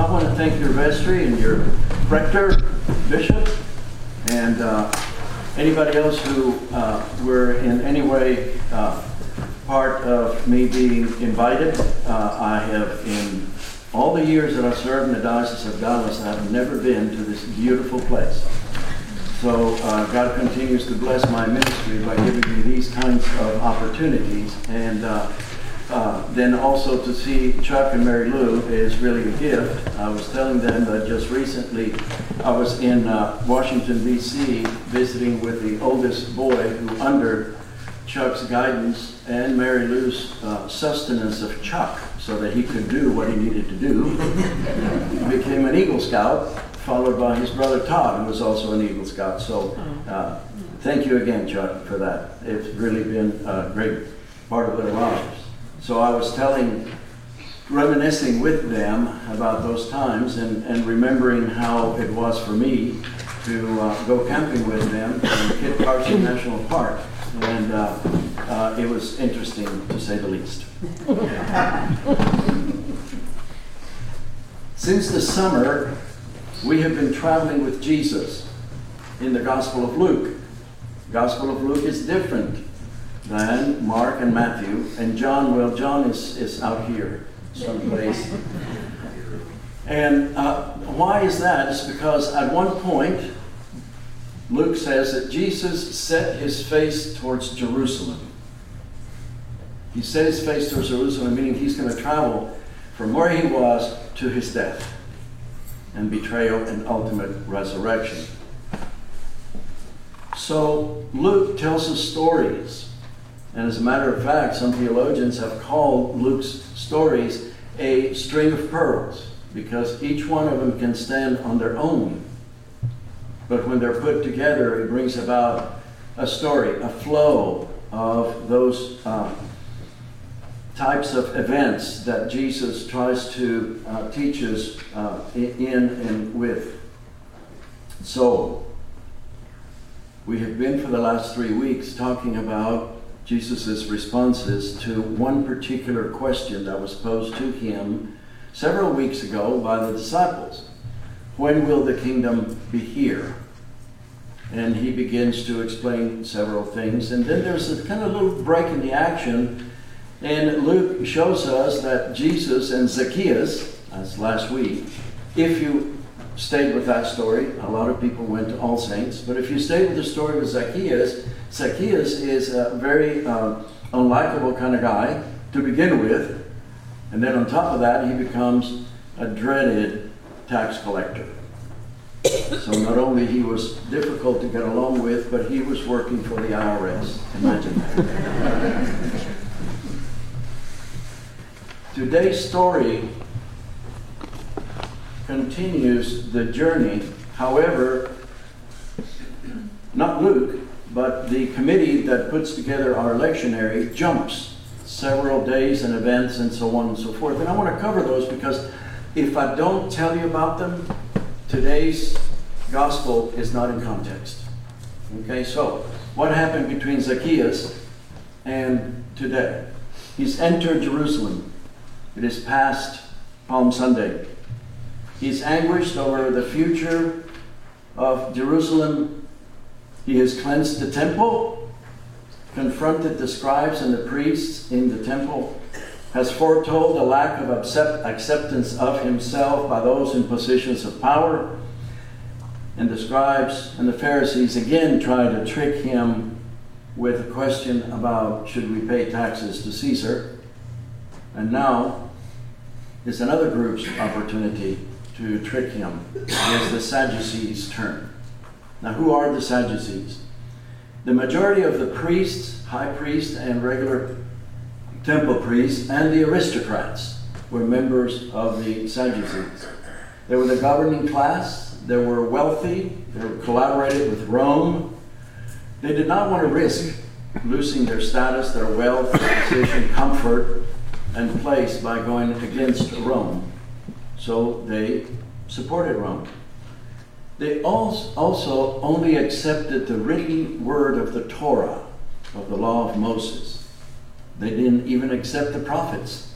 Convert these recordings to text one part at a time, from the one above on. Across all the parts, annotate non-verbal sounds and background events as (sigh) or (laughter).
I want to thank your vestry and your rector, bishop, and uh, anybody else who uh, were in any way uh, part of me being invited. Uh, I have, in all the years that I've served in the Diocese of Dallas, I have never been to this beautiful place. So uh, God continues to bless my ministry by giving me these kinds of opportunities. And uh, then also to see Chuck and Mary Lou is really a gift. I was telling them that just recently I was in uh, Washington, D.C., visiting with the oldest boy who, under Chuck's guidance and Mary Lou's uh, sustenance of Chuck, so that he could do what he needed to do, (laughs) became an Eagle Scout, followed by his brother Todd, who was also an Eagle Scout. So uh, thank you again, Chuck, for that. It's really been a great part of their lives. So I was telling, reminiscing with them about those times and, and remembering how it was for me to uh, go camping with them in Kit Carson National Park. And uh, uh, it was interesting to say the least. (laughs) Since the summer, we have been traveling with Jesus in the Gospel of Luke. Gospel of Luke is different than Mark and Matthew. And John, well, John is, is out here someplace. and uh, why is that? It's because at one point, Luke says that Jesus set his face towards Jerusalem. He set his face towards Jerusalem, meaning he's going to travel from where he was to his death and betrayal and ultimate resurrection. So Luke tells us stories and as a matter of fact, some theologians have called Luke's stories a string of pearls because each one of them can stand on their own. But when they're put together, it brings about a story, a flow of those uh, types of events that Jesus tries to uh, teach us uh, in and with. So, we have been for the last three weeks talking about Jesus' responses to one particular question that was posed to him several weeks ago by the disciples. When will the kingdom be here? And he begins to explain several things. And then there's a kind of little break in the action. And Luke shows us that Jesus and Zacchaeus, as last week, if you stayed with that story, a lot of people went to All Saints, but if you stay with the story of Zacchaeus, Zacchaeus is a very um, unlikable kind of guy to begin with. And then on top of that, he becomes a dreaded tax collector. So not only he was difficult to get along with, but he was working for the IRS. Imagine that. (laughs) Today's story continues the journey. However, not Luke, but the committee that puts together our lectionary jumps several days and events and so on and so forth. And I want to cover those because if I don't tell you about them, today's gospel is not in context. Okay, so what happened between Zacchaeus and today? He's entered Jerusalem. It is past Palm Sunday. He's anguished over the future of Jerusalem he has cleansed the temple, confronted the scribes and the priests in the temple, has foretold the lack of accept- acceptance of himself by those in positions of power. And the scribes and the Pharisees again try to trick him with a question about should we pay taxes to Caesar. And now is another group's opportunity to trick him. Is the Sadducees' turn. Now, who are the Sadducees? The majority of the priests, high priests, and regular temple priests, and the aristocrats were members of the Sadducees. They were the governing class, they were wealthy, they were collaborated with Rome. They did not want to risk losing their status, their wealth, position, comfort, and place by going against Rome. So they supported Rome. They also only accepted the written word of the Torah, of the law of Moses. They didn't even accept the prophets.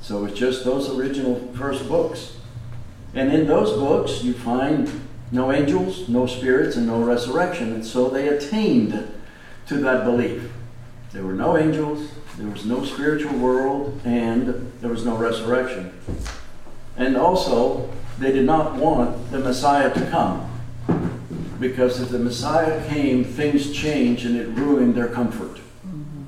So it's just those original first books. And in those books, you find no angels, no spirits, and no resurrection. And so they attained to that belief. There were no angels, there was no spiritual world, and there was no resurrection. And also, they did not want the Messiah to come. Because if the Messiah came, things changed and it ruined their comfort. Mm-hmm.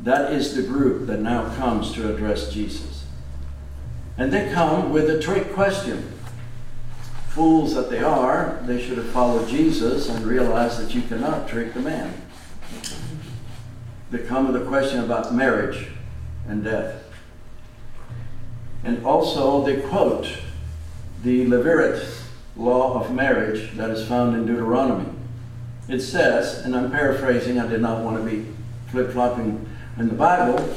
That is the group that now comes to address Jesus. And they come with a trick question. Fools that they are, they should have followed Jesus and realized that you cannot trick the man. They come with a question about marriage and death. And also they quote the Levirate law of marriage that is found in Deuteronomy. It says, and I'm paraphrasing, I did not want to be flip flopping in the Bible.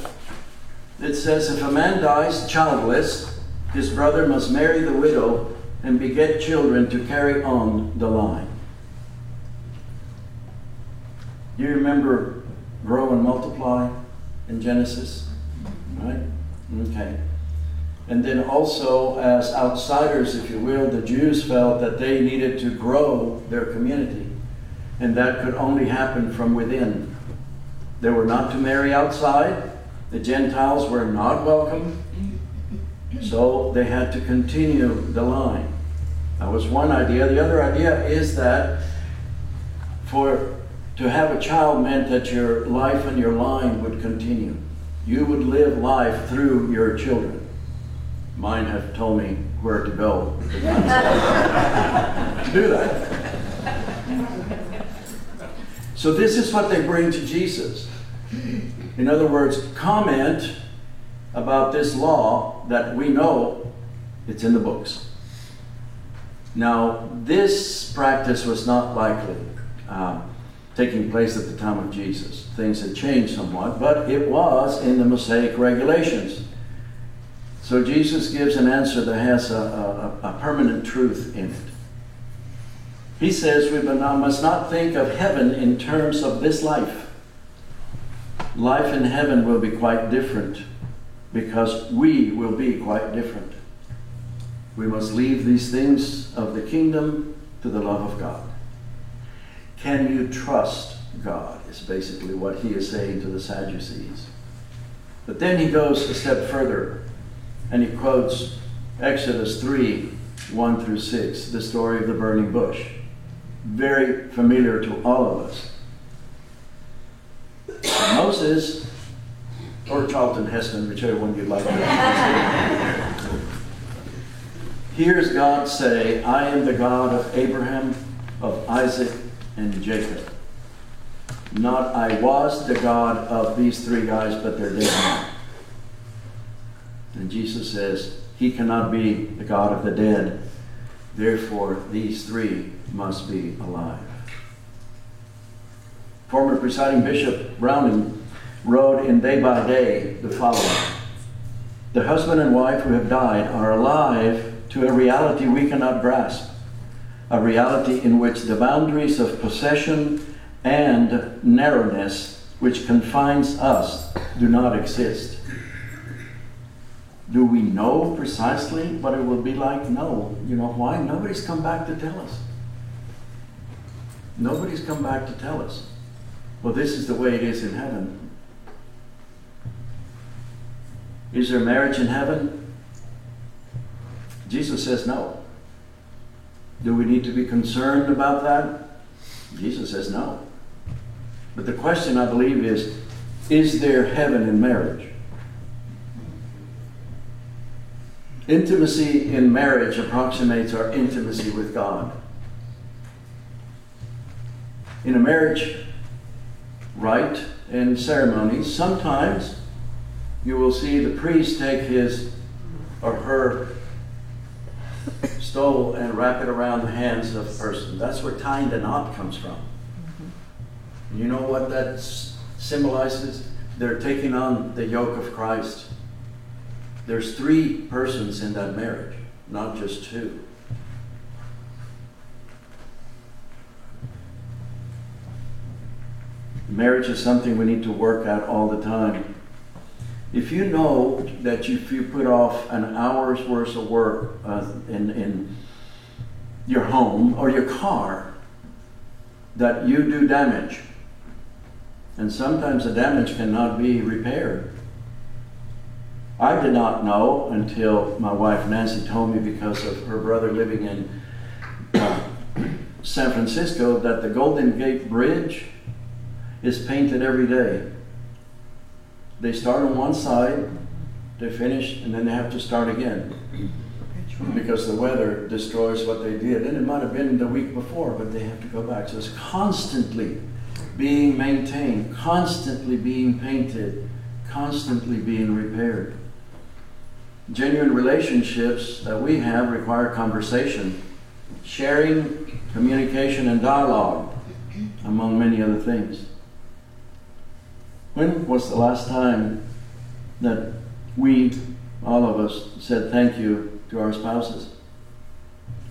It says, if a man dies childless, his brother must marry the widow and beget children to carry on the line. You remember grow and multiply in Genesis? Right? Okay. And then also, as outsiders, if you will, the Jews felt that they needed to grow their community. And that could only happen from within. They were not to marry outside, the Gentiles were not welcome. So they had to continue the line. That was one idea. The other idea is that for to have a child meant that your life and your line would continue. You would live life through your children. Mine have told me where to go to (laughs) do that. So this is what they bring to Jesus. In other words, comment about this law that we know it's in the books. Now, this practice was not likely uh, taking place at the time of Jesus. Things had changed somewhat, but it was in the Mosaic regulations. So Jesus gives an answer that has a, a, a permanent truth in it. He says we must not think of heaven in terms of this life. Life in heaven will be quite different because we will be quite different. We must leave these things of the kingdom to the love of God. Can you trust God? Is basically what he is saying to the Sadducees. But then he goes a step further and he quotes Exodus 3 1 through 6, the story of the burning bush. Very familiar to all of us. Moses, or Charlton Heston, whichever one you'd like (laughs) hears God say, I am the God of Abraham, of Isaac, and Jacob. Not I was the God of these three guys, but they're dead now. And Jesus says, He cannot be the God of the dead. Therefore, these three must be alive. Former presiding Bishop Browning wrote in Day by Day the following The husband and wife who have died are alive to a reality we cannot grasp, a reality in which the boundaries of possession and narrowness which confines us do not exist. Do we know precisely what it will be like? No. You know why? Nobody's come back to tell us. Nobody's come back to tell us. Well, this is the way it is in heaven. Is there marriage in heaven? Jesus says no. Do we need to be concerned about that? Jesus says no. But the question, I believe, is is there heaven in marriage? Intimacy in marriage approximates our intimacy with God. In a marriage rite and ceremony, sometimes you will see the priest take his or her stole and wrap it around the hands of the person. That's where tying the knot comes from. And you know what that symbolizes? They're taking on the yoke of Christ. There's three persons in that marriage, not just two. Marriage is something we need to work at all the time. If you know that if you put off an hour's worth of work uh, in, in your home or your car, that you do damage. And sometimes the damage cannot be repaired. I did not know until my wife Nancy told me because of her brother living in uh, San Francisco that the Golden Gate Bridge is painted every day. They start on one side, they finish, and then they have to start again because the weather destroys what they did. And it might have been the week before, but they have to go back. So it's constantly being maintained, constantly being painted, constantly being repaired. Genuine relationships that we have require conversation, sharing, communication, and dialogue, among many other things. When was the last time that we, all of us, said thank you to our spouses?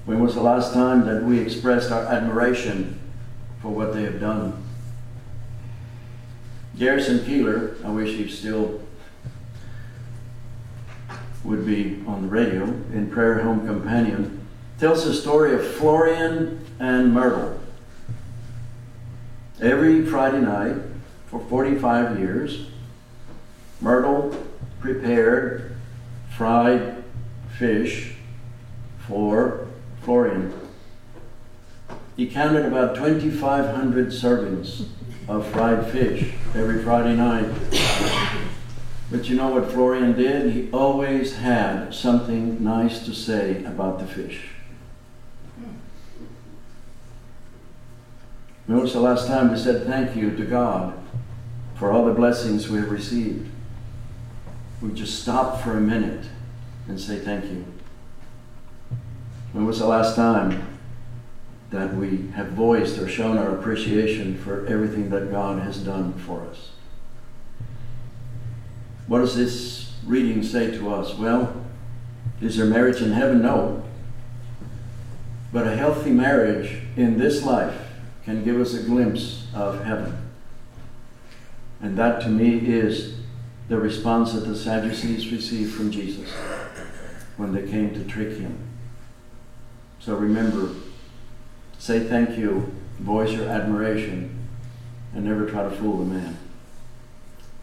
When was the last time that we expressed our admiration for what they have done? Garrison Keillor, I wish he still would be on the radio in Prairie Home Companion, tells the story of Florian and Myrtle. Every Friday night for 45 years, Myrtle prepared fried fish for Florian. He counted about 2,500 servings of fried fish every Friday night. But you know what Florian did? He always had something nice to say about the fish. When was the last time we said thank you to God for all the blessings we have received? We just stop for a minute and say thank you. When was the last time that we have voiced or shown our appreciation for everything that God has done for us? What does this reading say to us? Well, is there marriage in heaven? No. But a healthy marriage in this life can give us a glimpse of heaven. And that to me is the response that the Sadducees received from Jesus when they came to trick him. So remember, say thank you, voice your admiration, and never try to fool the man.